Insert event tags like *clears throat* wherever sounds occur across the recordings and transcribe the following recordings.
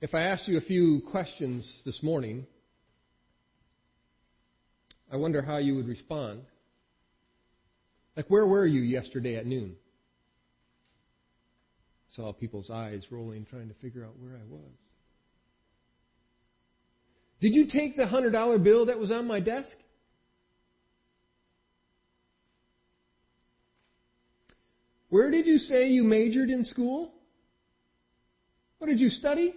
If I asked you a few questions this morning, I wonder how you would respond. Like, where were you yesterday at noon? I Saw people's eyes rolling, trying to figure out where I was. Did you take the $100 bill that was on my desk? Where did you say you majored in school? What did you study?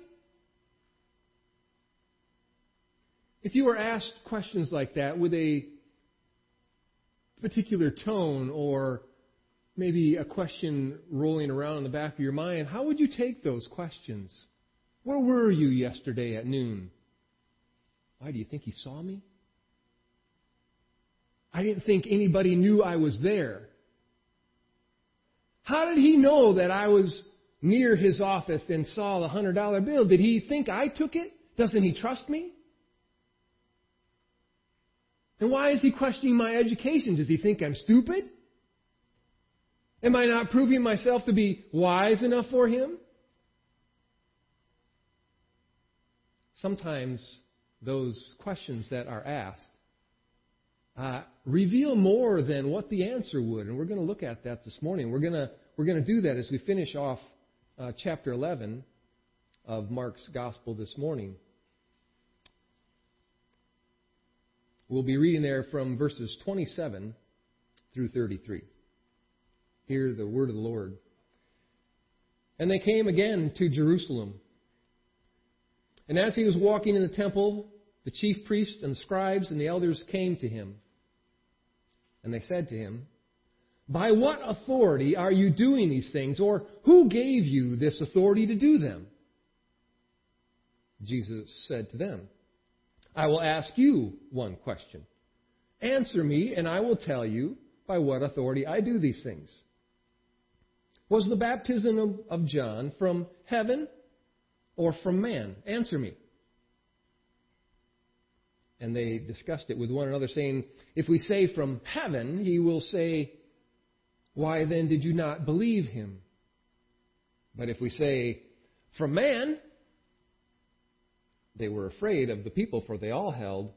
If you were asked questions like that with a particular tone or maybe a question rolling around in the back of your mind, how would you take those questions? Where were you yesterday at noon? Why do you think he saw me? I didn't think anybody knew I was there. How did he know that I was near his office and saw the $100 bill? Did he think I took it? Doesn't he trust me? And why is he questioning my education? Does he think I'm stupid? Am I not proving myself to be wise enough for him? Sometimes those questions that are asked uh, reveal more than what the answer would, and we're going to look at that this morning. We're going to we're going to do that as we finish off uh, chapter 11 of Mark's Gospel this morning. We'll be reading there from verses 27 through 33. Hear the word of the Lord. And they came again to Jerusalem. And as he was walking in the temple, the chief priests and the scribes and the elders came to him. And they said to him, By what authority are you doing these things? Or who gave you this authority to do them? Jesus said to them, I will ask you one question. Answer me, and I will tell you by what authority I do these things. Was the baptism of, John from heaven or from man? Answer me. And they discussed it with one another, saying, If we say from heaven, he will say, Why then did you not believe him? But if we say from man, they were afraid of the people, for they all held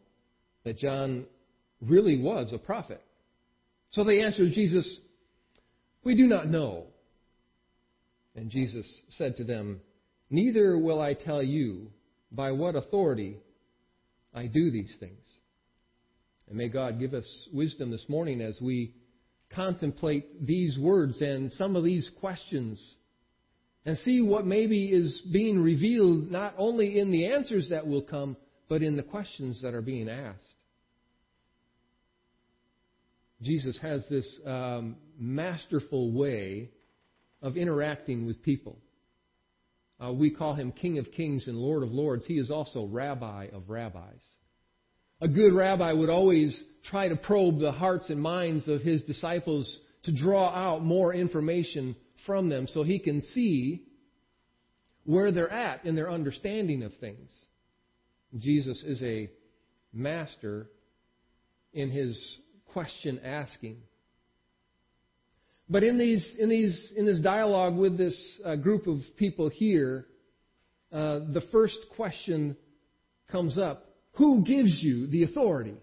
that John really was a prophet. So they answered Jesus, We do not know. And Jesus said to them, Neither will I tell you by what authority I do these things. And may God give us wisdom this morning as we contemplate these words and some of these questions and see what maybe is being revealed not only in the answers that will come, but in the questions that are being asked. Jesus has this um, masterful way of interacting with people. Uh, we call him King of Kings and Lord of Lords. He is also Rabbi of Rabbis. A good rabbi would always try to probe the hearts and minds of his disciples to draw out more information from them so he can see where they're at in their understanding of things. Jesus is a master in his question asking. But in these in these in this dialogue with this uh, group of people here, uh, the first question comes up: Who gives you the authority?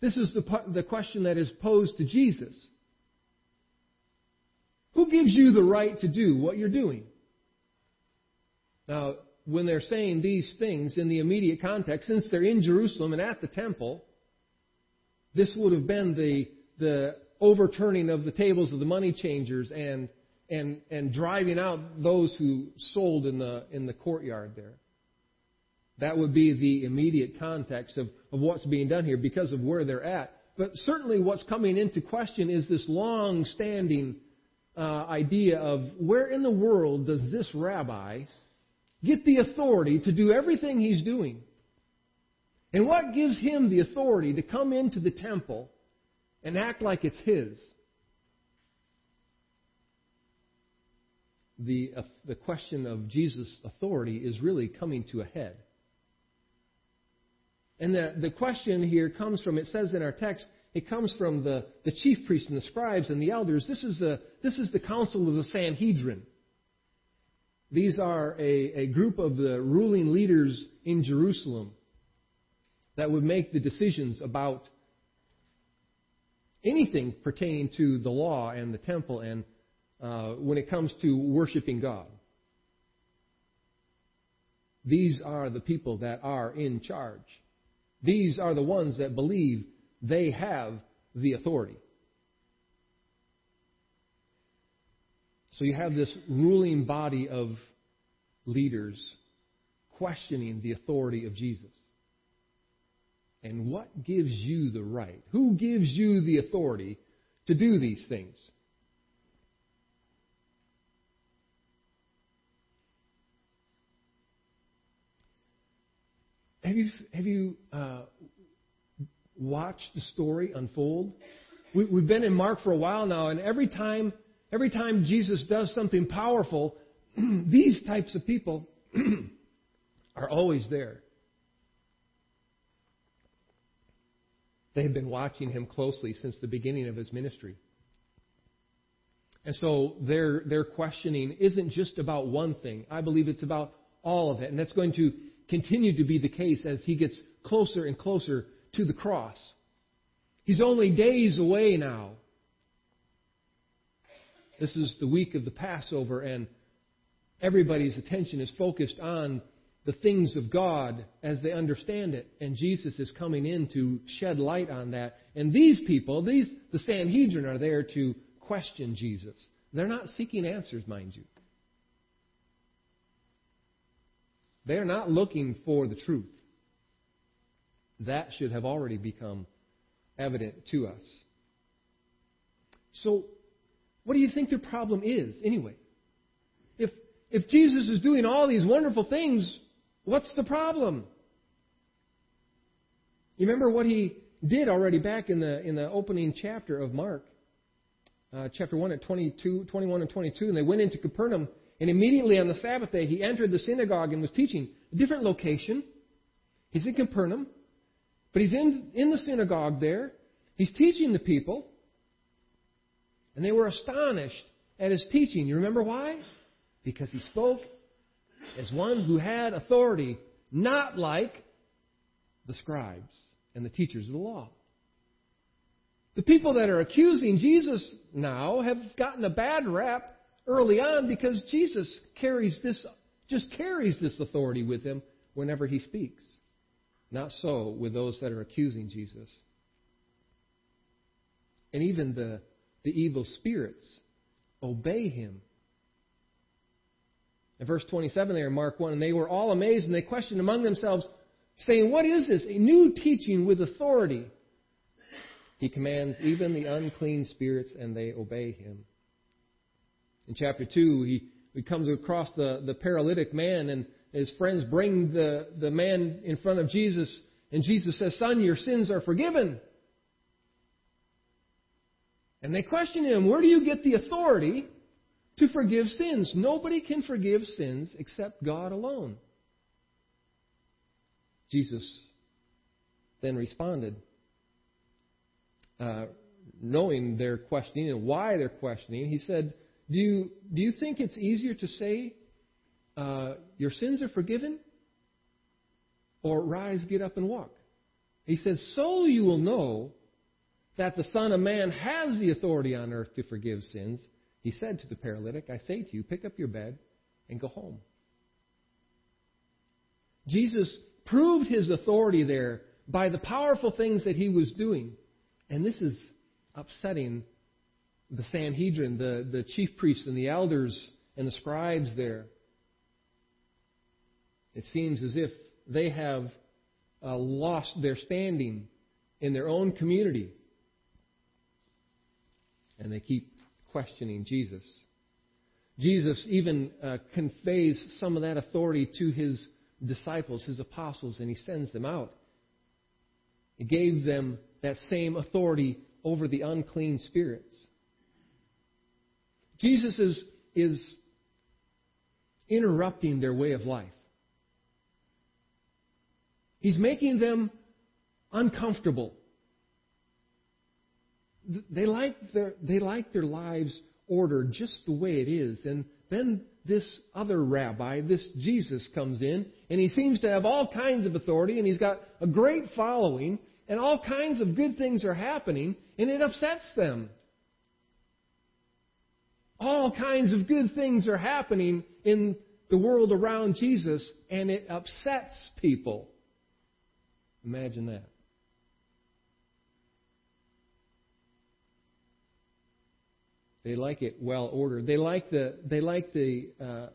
This is the the question that is posed to Jesus. Who gives you the right to do what you're doing? Now, when they're saying these things in the immediate context, since they're in Jerusalem and at the temple, this would have been the, the overturning of the tables of the money changers and, and, and driving out those who sold in the, in the courtyard there. That would be the immediate context of, of what's being done here because of where they're at. But certainly what's coming into question is this long standing uh, idea of where in the world does this rabbi get the authority to do everything he's doing? And what gives him the authority to come into the temple and act like it's his? The, uh, the question of Jesus' authority is really coming to a head. And the, the question here comes from, it says in our text, it comes from the, the chief priests and the scribes and the elders. This is the, this is the council of the Sanhedrin. These are a, a group of the ruling leaders in Jerusalem that would make the decisions about anything pertaining to the law and the temple and uh, when it comes to worshiping God. These are the people that are in charge. These are the ones that believe they have the authority. So you have this ruling body of leaders questioning the authority of Jesus. And what gives you the right? Who gives you the authority to do these things? Have you, have you uh, watched the story unfold? We, we've been in Mark for a while now, and every time, every time Jesus does something powerful, *clears throat* these types of people *clears throat* are always there. They have been watching him closely since the beginning of his ministry. And so their, their questioning isn't just about one thing. I believe it's about all of it. And that's going to continue to be the case as he gets closer and closer to the cross. He's only days away now. This is the week of the Passover, and everybody's attention is focused on the things of God as they understand it. And Jesus is coming in to shed light on that. And these people, these the Sanhedrin are there to question Jesus. They're not seeking answers, mind you. They're not looking for the truth. That should have already become evident to us. So, what do you think their problem is, anyway? If, if Jesus is doing all these wonderful things, What's the problem? You remember what he did already back in the in the opening chapter of Mark, uh, chapter one at 22, 21 and 22, and they went into Capernaum, and immediately on the Sabbath day he entered the synagogue and was teaching. A different location. He's in Capernaum, but he's in in the synagogue there. He's teaching the people, and they were astonished at his teaching. You remember why? Because he spoke as one who had authority, not like the scribes and the teachers of the law. The people that are accusing Jesus now have gotten a bad rap early on because Jesus carries this just carries this authority with him whenever he speaks. Not so with those that are accusing Jesus. And even the, the evil spirits obey him in verse 27 there in Mark 1, and they were all amazed and they questioned among themselves, saying, What is this? A new teaching with authority. He commands even the unclean spirits, and they obey him. In chapter 2, he, he comes across the, the paralytic man, and his friends bring the, the man in front of Jesus, and Jesus says, Son, your sins are forgiven. And they question him, Where do you get the authority to forgive sins. Nobody can forgive sins except God alone. Jesus then responded, uh, knowing their questioning and why they're questioning. He said, Do you, do you think it's easier to say, uh, Your sins are forgiven? Or rise, get up, and walk? He says, So you will know that the Son of Man has the authority on earth to forgive sins. He said to the paralytic, I say to you, pick up your bed and go home. Jesus proved his authority there by the powerful things that he was doing. And this is upsetting the Sanhedrin, the, the chief priests and the elders and the scribes there. It seems as if they have uh, lost their standing in their own community. And they keep questioning Jesus. Jesus even uh, conveys some of that authority to his disciples, his apostles, and he sends them out. He gave them that same authority over the unclean spirits. Jesus is, is interrupting their way of life. He's making them uncomfortable they like their they like their lives ordered just the way it is, and then this other rabbi, this Jesus, comes in, and he seems to have all kinds of authority, and he's got a great following, and all kinds of good things are happening, and it upsets them. All kinds of good things are happening in the world around Jesus, and it upsets people. Imagine that. They like it well ordered. They like the they like the uh,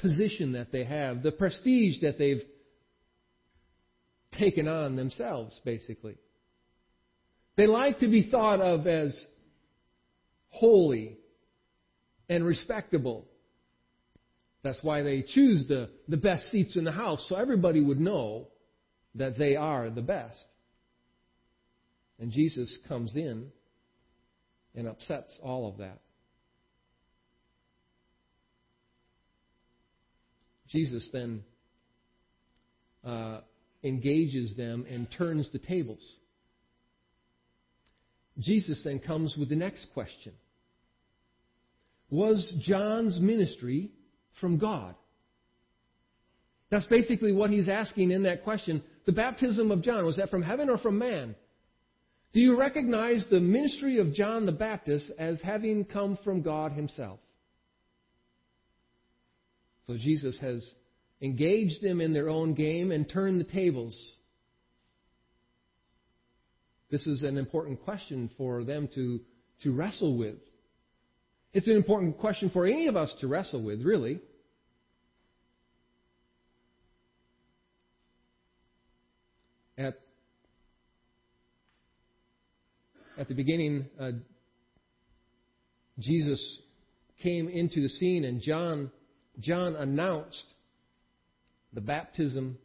position that they have, the prestige that they've taken on themselves, basically. They like to be thought of as holy and respectable. That's why they choose the, the best seats in the house, so everybody would know that they are the best. And Jesus comes in and upsets all of that. Jesus then uh, engages them and turns the tables. Jesus then comes with the next question Was John's ministry from God? That's basically what he's asking in that question. The baptism of John, was that from heaven or from man? Do you recognize the ministry of John the Baptist as having come from God Himself? So Jesus has engaged them in their own game and turned the tables. This is an important question for them to, to wrestle with. It's an important question for any of us to wrestle with, really. At at the beginning, uh, Jesus came into the scene, and John John announced the baptism,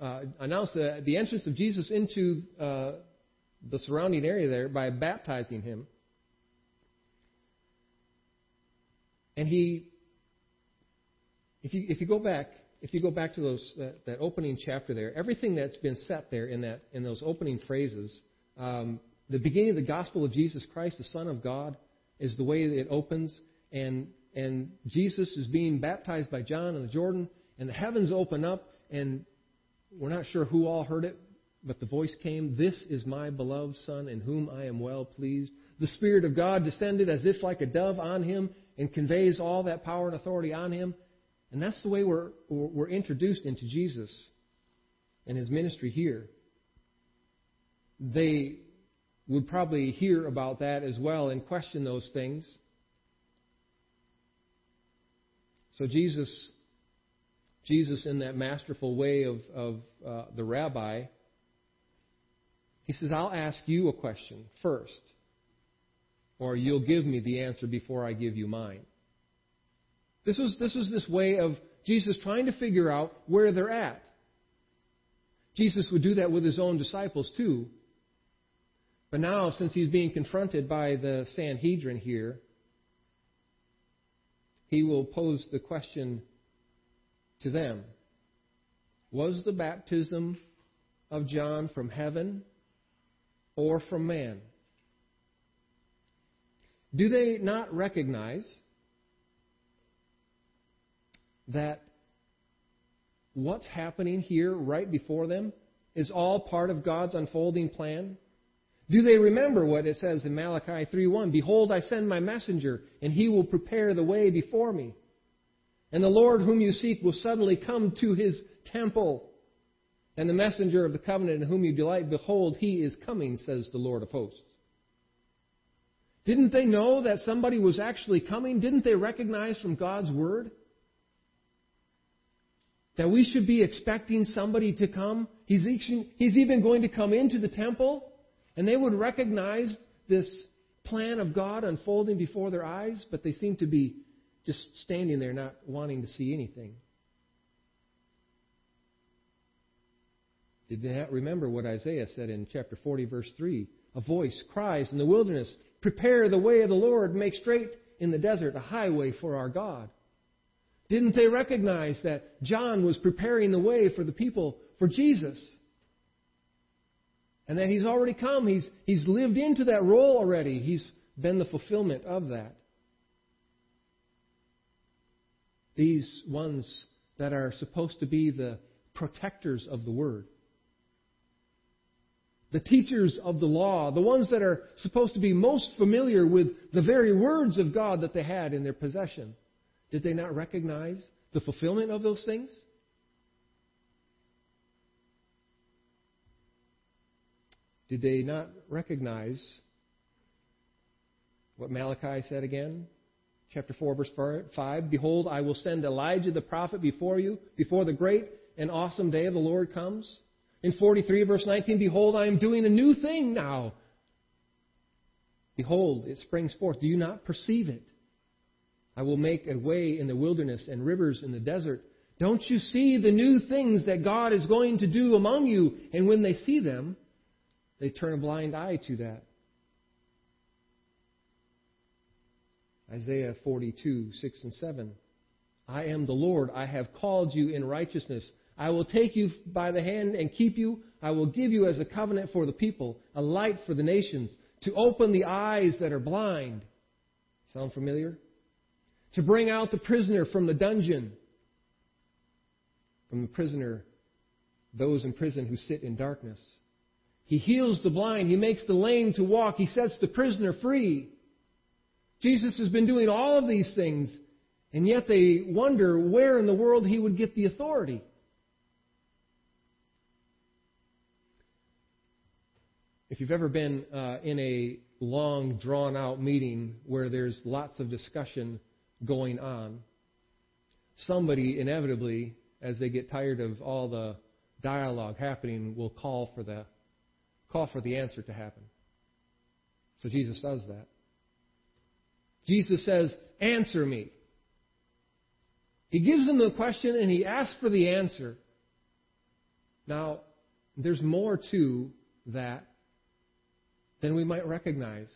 uh, announced the, the, entrance of Jesus into uh, the surrounding area there by baptizing him. And he, if you if you go back, if you go back to those that, that opening chapter there, everything that's been set there in that in those opening phrases um, the beginning of the gospel of Jesus Christ, the Son of God, is the way that it opens. And, and Jesus is being baptized by John in the Jordan, and the heavens open up, and we're not sure who all heard it, but the voice came, This is my beloved Son, in whom I am well pleased. The Spirit of God descended as if like a dove on him and conveys all that power and authority on him. And that's the way we're, we're introduced into Jesus and his ministry here. They would probably hear about that as well and question those things. So Jesus, Jesus in that masterful way of, of uh, the rabbi, he says, I'll ask you a question first, or you'll give me the answer before I give you mine. This was, this was this way of Jesus trying to figure out where they're at. Jesus would do that with his own disciples too. But now, since he's being confronted by the Sanhedrin here, he will pose the question to them Was the baptism of John from heaven or from man? Do they not recognize that what's happening here right before them is all part of God's unfolding plan? Do they remember what it says in Malachi 3:1? Behold, I send my messenger, and he will prepare the way before me. And the Lord whom you seek will suddenly come to his temple. And the messenger of the covenant in whom you delight, behold, he is coming, says the Lord of hosts. Didn't they know that somebody was actually coming? Didn't they recognize from God's word that we should be expecting somebody to come? He's even going to come into the temple. And they would recognize this plan of God unfolding before their eyes, but they seem to be just standing there not wanting to see anything. Did they not remember what Isaiah said in chapter 40, verse 3? A voice cries in the wilderness, Prepare the way of the Lord, make straight in the desert a highway for our God. Didn't they recognize that John was preparing the way for the people for Jesus? And that he's already come. He's, he's lived into that role already. He's been the fulfillment of that. these ones that are supposed to be the protectors of the Word. The teachers of the law, the ones that are supposed to be most familiar with the very words of God that they had in their possession. Did they not recognize the fulfillment of those things? Did they not recognize what Malachi said again? Chapter 4, verse 5 Behold, I will send Elijah the prophet before you, before the great and awesome day of the Lord comes. In 43, verse 19, Behold, I am doing a new thing now. Behold, it springs forth. Do you not perceive it? I will make a way in the wilderness and rivers in the desert. Don't you see the new things that God is going to do among you? And when they see them, they turn a blind eye to that. Isaiah 42, 6 and 7. I am the Lord. I have called you in righteousness. I will take you by the hand and keep you. I will give you as a covenant for the people, a light for the nations, to open the eyes that are blind. Sound familiar? To bring out the prisoner from the dungeon. From the prisoner, those in prison who sit in darkness. He heals the blind. He makes the lame to walk. He sets the prisoner free. Jesus has been doing all of these things, and yet they wonder where in the world he would get the authority. If you've ever been uh, in a long, drawn out meeting where there's lots of discussion going on, somebody inevitably, as they get tired of all the dialogue happening, will call for the call for the answer to happen. So Jesus does that. Jesus says, Answer me. He gives them the question and he asks for the answer. Now, there's more to that than we might recognize.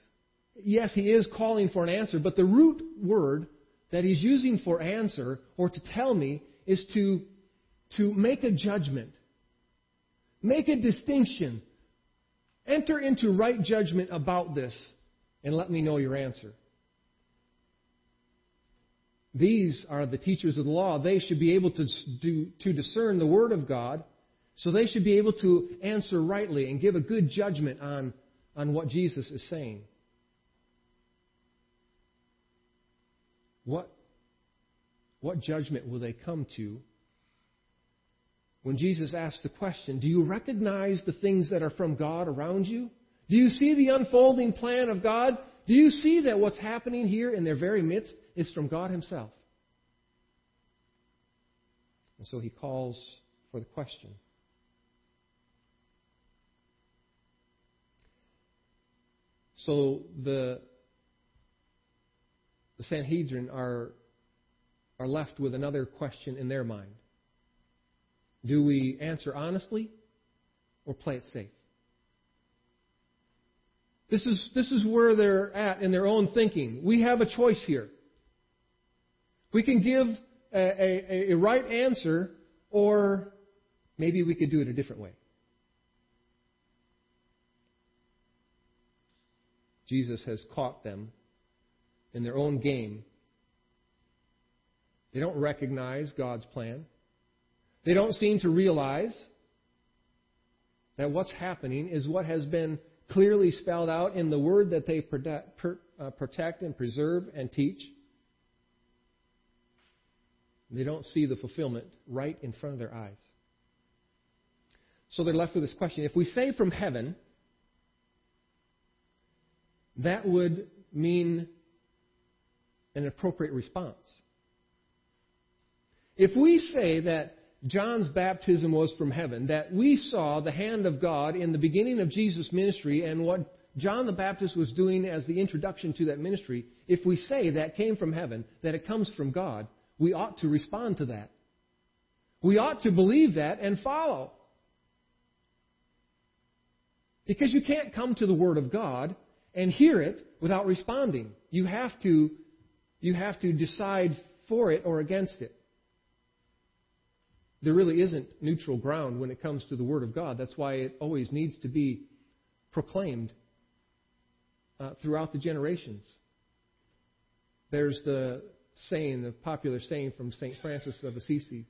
Yes, he is calling for an answer, but the root word that he's using for answer or to tell me is to, to make a judgment, make a distinction, enter into right judgment about this, and let me know your answer. These are the teachers of the law. They should be able to, do, to discern the Word of God, so they should be able to answer rightly and give a good judgment on, on what Jesus is saying. What, what judgment will they come to when Jesus asks the question, Do you recognize the things that are from God around you? Do you see the unfolding plan of God? Do you see that what's happening here in their very midst is from God Himself? And so He calls for the question. So the, the Sanhedrin are, are left with another question in their mind. Do we answer honestly or play it safe? This is, this is where they're at in their own thinking. We have a choice here. We can give a, a, a right answer, or maybe we could do it a different way. Jesus has caught them in their own game. They don't recognize God's plan. They don't seem to realize that what's happening is what has been clearly spelled out in the word that they uh, protect and preserve and teach. They don't see the fulfillment right in front of their eyes. So they're left with this question. If we say from heaven, that would mean an appropriate response. If we say that John's baptism was from heaven, that we saw the hand of God in the beginning of Jesus' ministry and what John the Baptist was doing as the introduction to that ministry, if we say that came from heaven, that it comes from God, we ought to respond to that. We ought to believe that and follow. Because you can't come to the Word of God and hear it without responding. You have to, you have to decide for it or against it. There really isn't neutral ground when it comes to the Word of God. That's why it always needs to be proclaimed uh, throughout the generations. There's the saying, the popular saying from St. Francis of Assisi.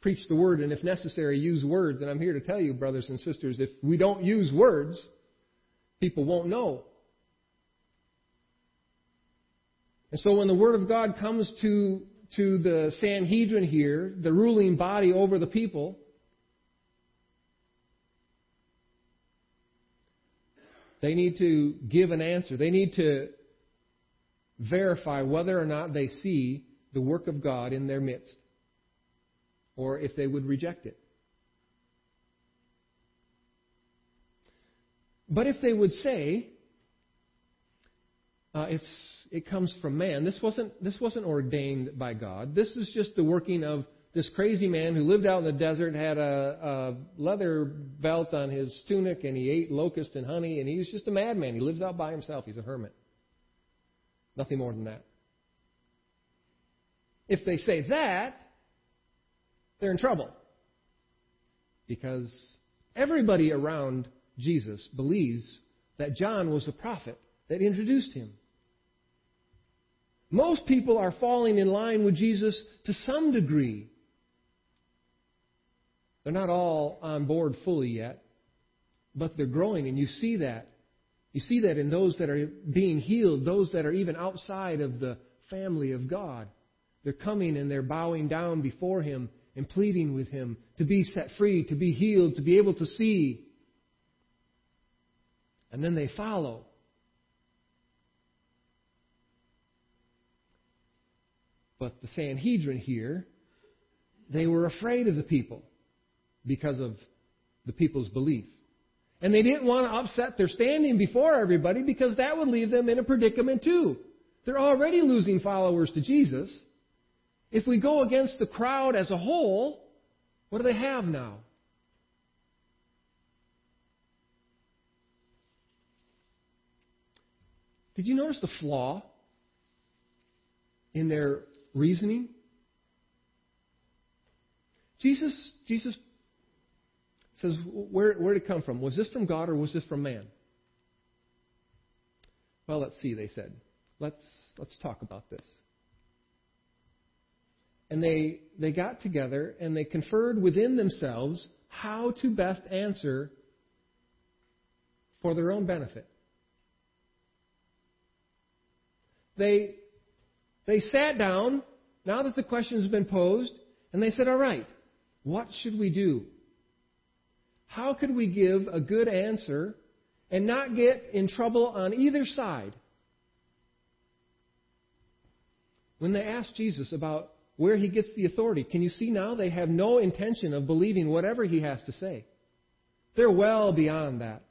Preach the word, and if necessary, use words. And I'm here to tell you, brothers and sisters, if we don't use words, people won't know. And so when the Word of God comes to, to the Sanhedrin here, the ruling body over the people, they need to give an answer. They need to verify whether or not they see the work of God in their midst, or if they would reject it. But if they would say, uh, it's, it comes from man, this wasn't, this wasn't ordained by God. This is just the working of this crazy man who lived out in the desert, had a, a leather belt on his tunic, and he ate locust and honey, and he was just a madman. He lives out by himself. He's a hermit. Nothing more than that. If they say that, they're in trouble. Because everybody around Jesus believes that John was the prophet that introduced him. Most people are falling in line with Jesus to some degree. They're not all on board fully yet, but they're growing, and you see that you see that in those that are being healed, those that are even outside of the family of God. They're coming and they're bowing down before Him and pleading with Him to be set free, to be healed, to be able to see. And then they follow. But the Sanhedrin here, they were afraid of the people because of the people's belief. And they didn't want to upset their standing before everybody because that would leave them in a predicament too. They're already losing followers to Jesus. If we go against the crowd as a whole, what do they have now? Did you notice the flaw in their reasoning? Jesus, Jesus says, where, where did it come from? Was this from God or was this from man? Well, let's see, they said. Let's, let's talk about this. And they, they got together and they conferred within themselves how to best answer for their own benefit. They, they sat down, now that the question has been posed, and they said, All right, what should we do? How could we give a good answer and not get in trouble on either side? When they asked Jesus about where he gets the authority, can you see now they have no intention of believing whatever he has to say? They're well beyond that.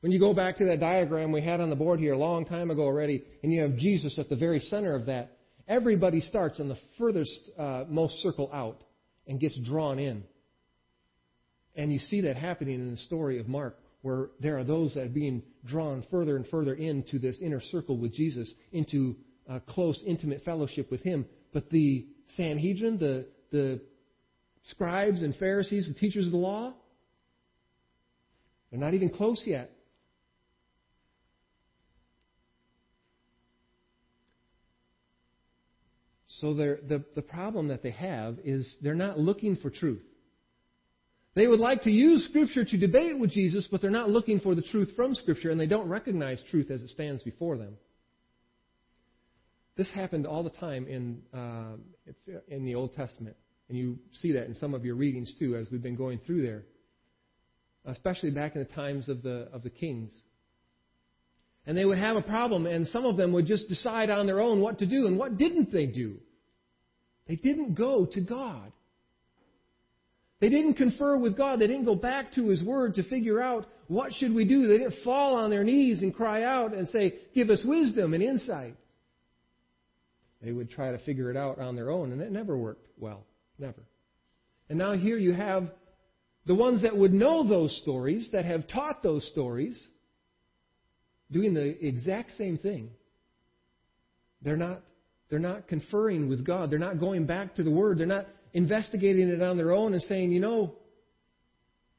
When you go back to that diagram we had on the board here a long time ago already, and you have Jesus at the very center of that, everybody starts on the furthest uh, most circle out and gets drawn in. And you see that happening in the story of Mark, where there are those that are being drawn further and further into this inner circle with Jesus, into a close, intimate fellowship with Him. But the Sanhedrin, the, the scribes and Pharisees, the teachers of the law, they're not even close yet. So the, the problem that they have is they're not looking for truth. They would like to use Scripture to debate with Jesus, but they're not looking for the truth from Scripture, and they don't recognize truth as it stands before them. This happened all the time in, uh, in the Old Testament, and you see that in some of your readings too, as we've been going through there, especially back in the times of the, of the kings. And they would have a problem, and some of them would just decide on their own what to do, and what didn't they do? They didn't go to God. They didn't confer with God. They didn't go back to His Word to figure out what should we do. They didn't fall on their knees and cry out and say, give us wisdom and insight. They would try to figure it out on their own, and it never worked well. Never. And now here you have the ones that would know those stories, that have taught those stories, doing the exact same thing. They're not, they're not conferring with God. They're not going back to the Word. They're not investigating it on their own and saying, you know,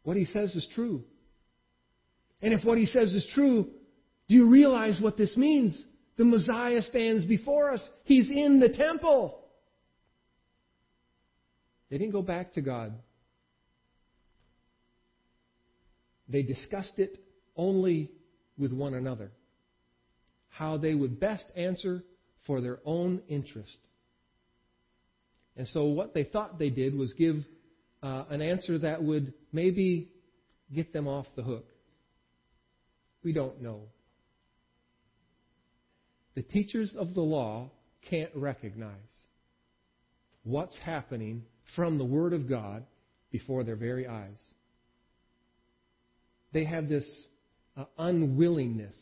what he says is true. And if what he says is true, do you realize what this means? The Messiah stands before us. He's in the temple. They didn't go back to God. They discussed it only with one another. How they would best answer for their own interest. And so what they thought they did was give uh, an answer that would maybe get them off the hook. We don't know. The teachers of the law can't recognize what's happening from the Word of God before their very eyes. They have this uh, unwillingness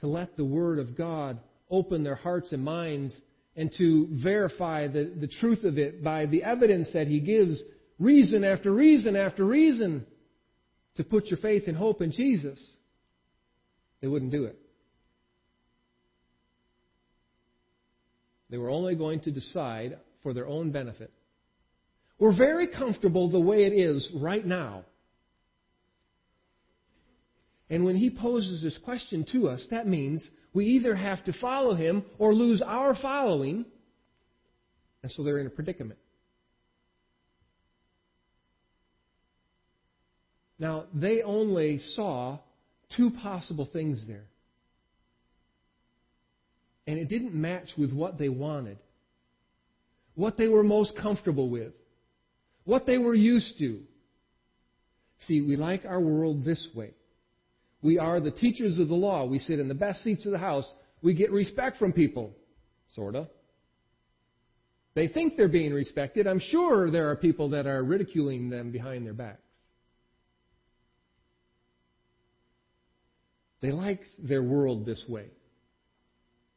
to let the Word of God open their hearts and minds and to verify the, the truth of it by the evidence that He gives, reason after reason after reason, to put your faith and hope in Jesus. They wouldn't do it. They were only going to decide for their own benefit. We're very comfortable the way it is right now. And when he poses this question to us, that means we either have to follow him or lose our following. And so they're in a predicament. Now, they only saw two possible things there. And it didn't match with what they wanted, what they were most comfortable with, what they were used to. See, we like our world this way. We are the teachers of the law. We sit in the best seats of the house. We get respect from people, sort of. They think they're being respected. I'm sure there are people that are ridiculing them behind their backs. They like their world this way.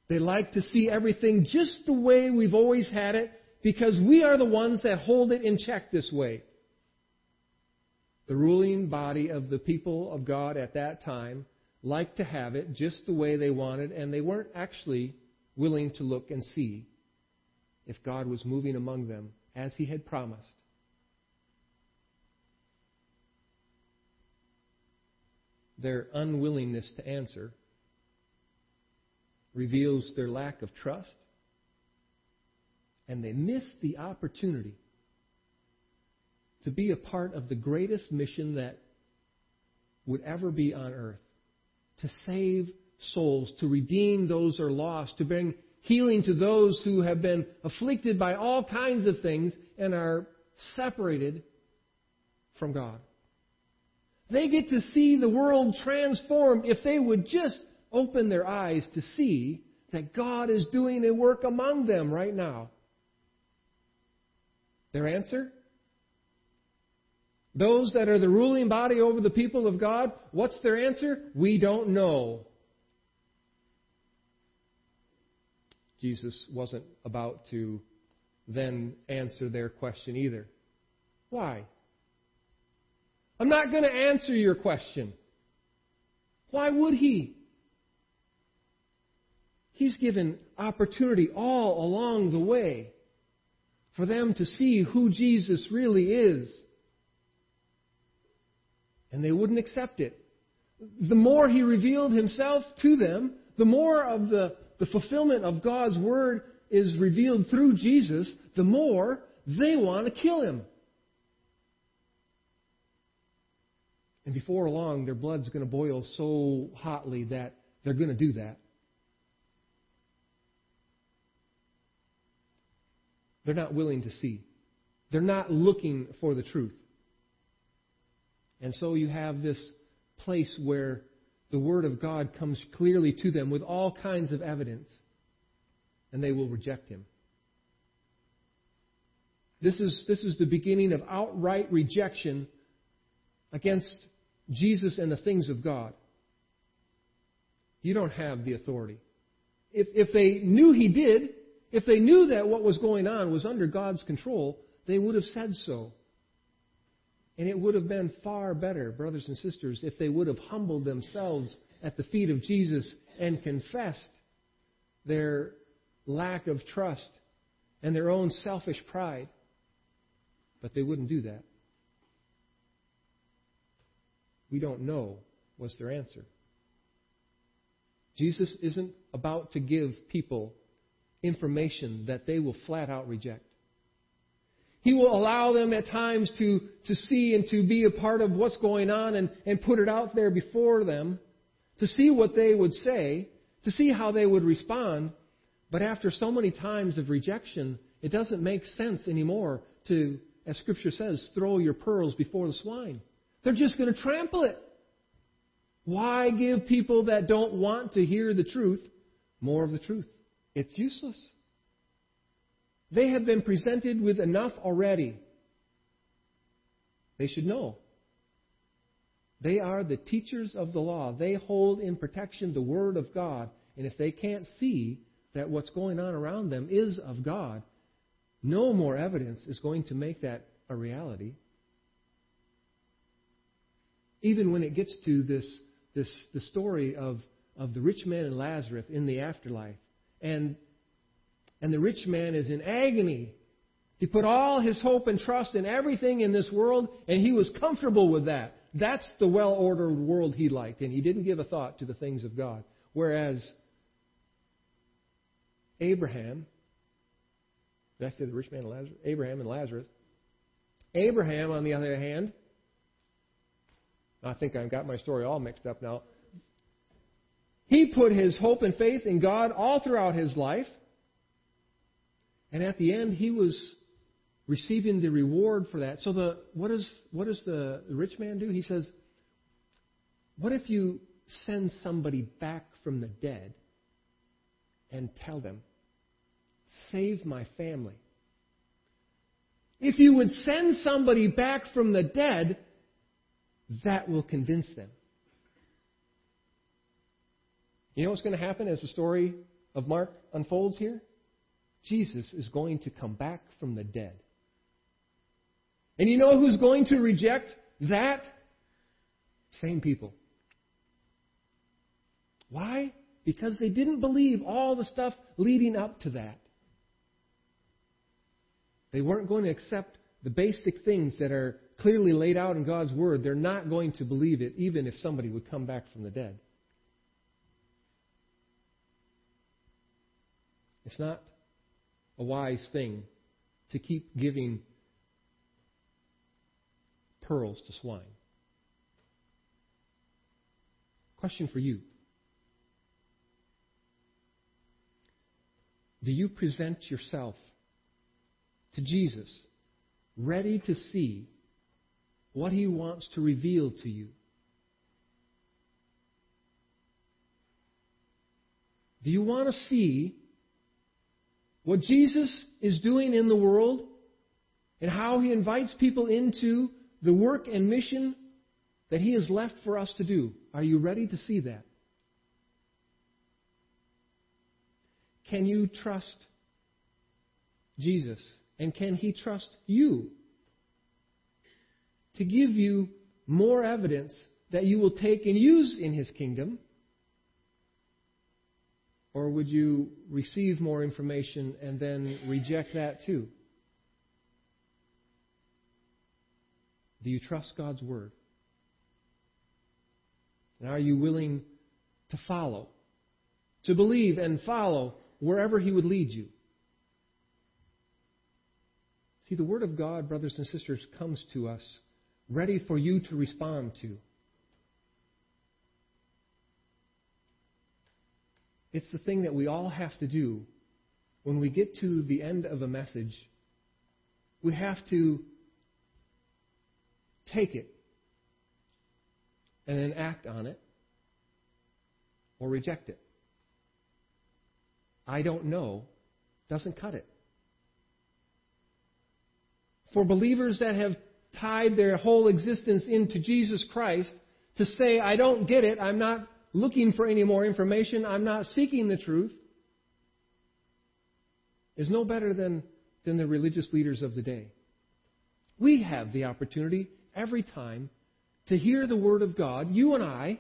They like to see everything just the way we've always had it because we are the ones that hold it in check this way the ruling body of the people of God at that time liked to have it just the way they wanted, and they weren't actually willing to look and see if God was moving among them as He had promised. Their unwillingness to answer reveals their lack of trust, and they miss the opportunity to be a part of the greatest mission that would ever be on earth to save souls, to redeem those who are lost, to bring healing to those who have been afflicted by all kinds of things and are separated from God. They get to see the world transformed if they would just open their eyes to see that God is doing a work among them right now. Their answer? Those that are the ruling body over the people of God, what's their answer? We don't know. Jesus wasn't about to then answer their question either. Why? I'm not going to answer your question. Why would he? He's given opportunity all along the way for them to see who Jesus really is and they wouldn't accept it. The more he revealed himself to them, the more of the, the fulfillment of God's word is revealed through Jesus, the more they want to kill him. And before long, their blood's going to boil so hotly that they're going to do that. They're not willing to see. They're not looking for the truth. And so you have this place where the Word of God comes clearly to them with all kinds of evidence, and they will reject Him. This is, this is the beginning of outright rejection against Jesus and the things of God. You don't have the authority. If, if they knew He did, if they knew that what was going on was under God's control, they would have said so. And it would have been far better, brothers and sisters, if they would have humbled themselves at the feet of Jesus and confessed their lack of trust and their own selfish pride. But they wouldn't do that. We don't know was their answer. Jesus isn't about to give people information that they will flat out reject. He will allow them at times to, to see and to be a part of what's going on and, and put it out there before them, to see what they would say, to see how they would respond. But after so many times of rejection, it doesn't make sense anymore to, as Scripture says, throw your pearls before the swine. They're just going to trample it. Why give people that don't want to hear the truth more of the truth? It's useless. They have been presented with enough already. They should know. They are the teachers of the law. They hold in protection the Word of God. And if they can't see that what's going on around them is of God, no more evidence is going to make that a reality. Even when it gets to this, this the story of, of the rich man and Lazarus in the afterlife. And and the rich man is in agony. He put all his hope and trust in everything in this world, and he was comfortable with that. That's the well ordered world he liked, and he didn't give a thought to the things of God. Whereas Abraham, did I say the rich man and Lazarus? Abraham and Lazarus. Abraham, on the other hand, I think I've got my story all mixed up now. He put his hope and faith in God all throughout his life. And at the end, he was receiving the reward for that. So the what does what does the rich man do? He says, "What if you send somebody back from the dead and tell them, save my family?" If you would send somebody back from the dead, that will convince them. You know what's going to happen as the story of Mark unfolds here? Jesus is going to come back from the dead. And you know who's going to reject that? Same people. Why? Because they didn't believe all the stuff leading up to that. They weren't going to accept the basic things that are clearly laid out in God's Word. They're not going to believe it, even if somebody would come back from the dead. It's not a wise thing to keep giving pearls to swine. Question for you Do you present yourself to Jesus ready to see what he wants to reveal to you? Do you want to see what Jesus is doing in the world and how he invites people into the work and mission that he has left for us to do. Are you ready to see that? Can you trust Jesus? And can he trust you to give you more evidence that you will take and use in his kingdom? Or would you receive more information and then reject that too? Do you trust God's Word? And are you willing to follow, to believe and follow wherever He would lead you? See, the Word of God, brothers and sisters, comes to us ready for you to respond to. It's the thing that we all have to do when we get to the end of a message. We have to take it and then act on it or reject it. I don't know doesn't cut it. For believers that have tied their whole existence into Jesus Christ, to say, I don't get it, I'm not looking for any more information, I'm not seeking the truth, is no better than, than the religious leaders of the day. We have the opportunity every time to hear the Word of God, you and I,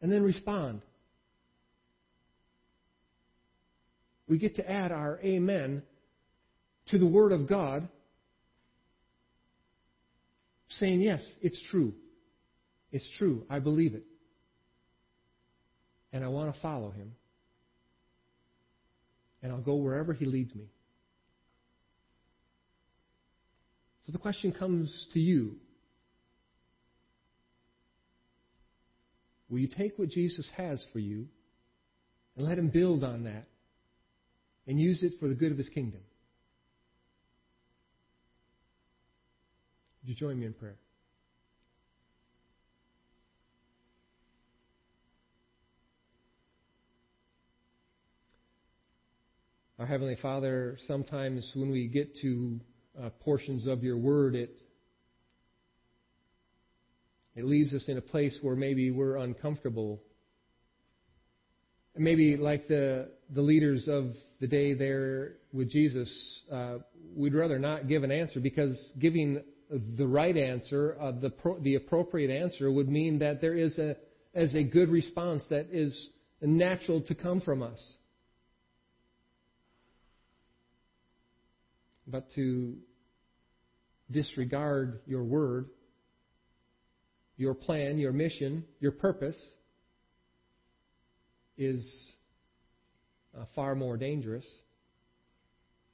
and then respond. We get to add our amen to the Word of God, saying, Yes, it's true. It's true. I believe it. And I want to follow him. And I'll go wherever he leads me. So the question comes to you Will you take what Jesus has for you and let him build on that and use it for the good of his kingdom? Would you join me in prayer? Our Heavenly Father, sometimes when we get to uh, portions of your word, it it leaves us in a place where maybe we're uncomfortable. Maybe like the the leaders of the day there with Jesus, uh, we'd rather not give an answer because giving the right answer, uh, the pro- the appropriate answer, would mean that there is a as a good response that is natural to come from us. But to disregard your word, your plan, your mission, your purpose is uh, far more dangerous.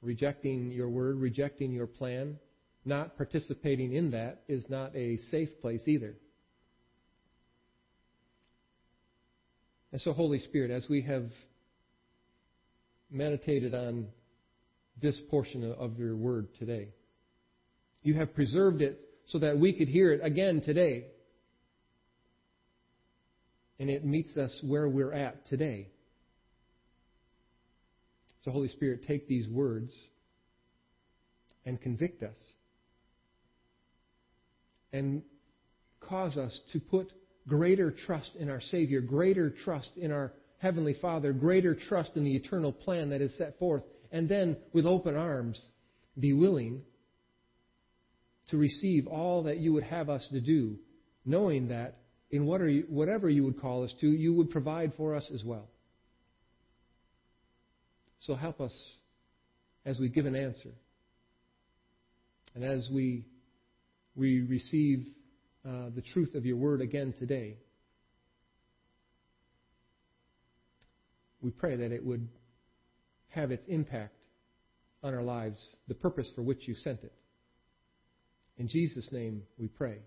Rejecting your word, rejecting your plan, not participating in that is not a safe place either. And so, Holy Spirit, as we have meditated on this portion of your word today. You have preserved it so that we could hear it again today. And it meets us where we're at today. So, Holy Spirit, take these words and convict us. And cause us to put greater trust in our Savior, greater trust in our Heavenly Father, greater trust in the eternal plan that is set forth and then with open arms be willing to receive all that you would have us to do, knowing that in whatever you would call us to, you would provide for us as well. So help us as we give an answer and as we, we receive uh, the truth of your word again today. We pray that it would have its impact on our lives, the purpose for which you sent it. In Jesus' name we pray.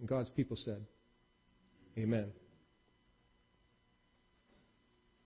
And God's people said, Amen.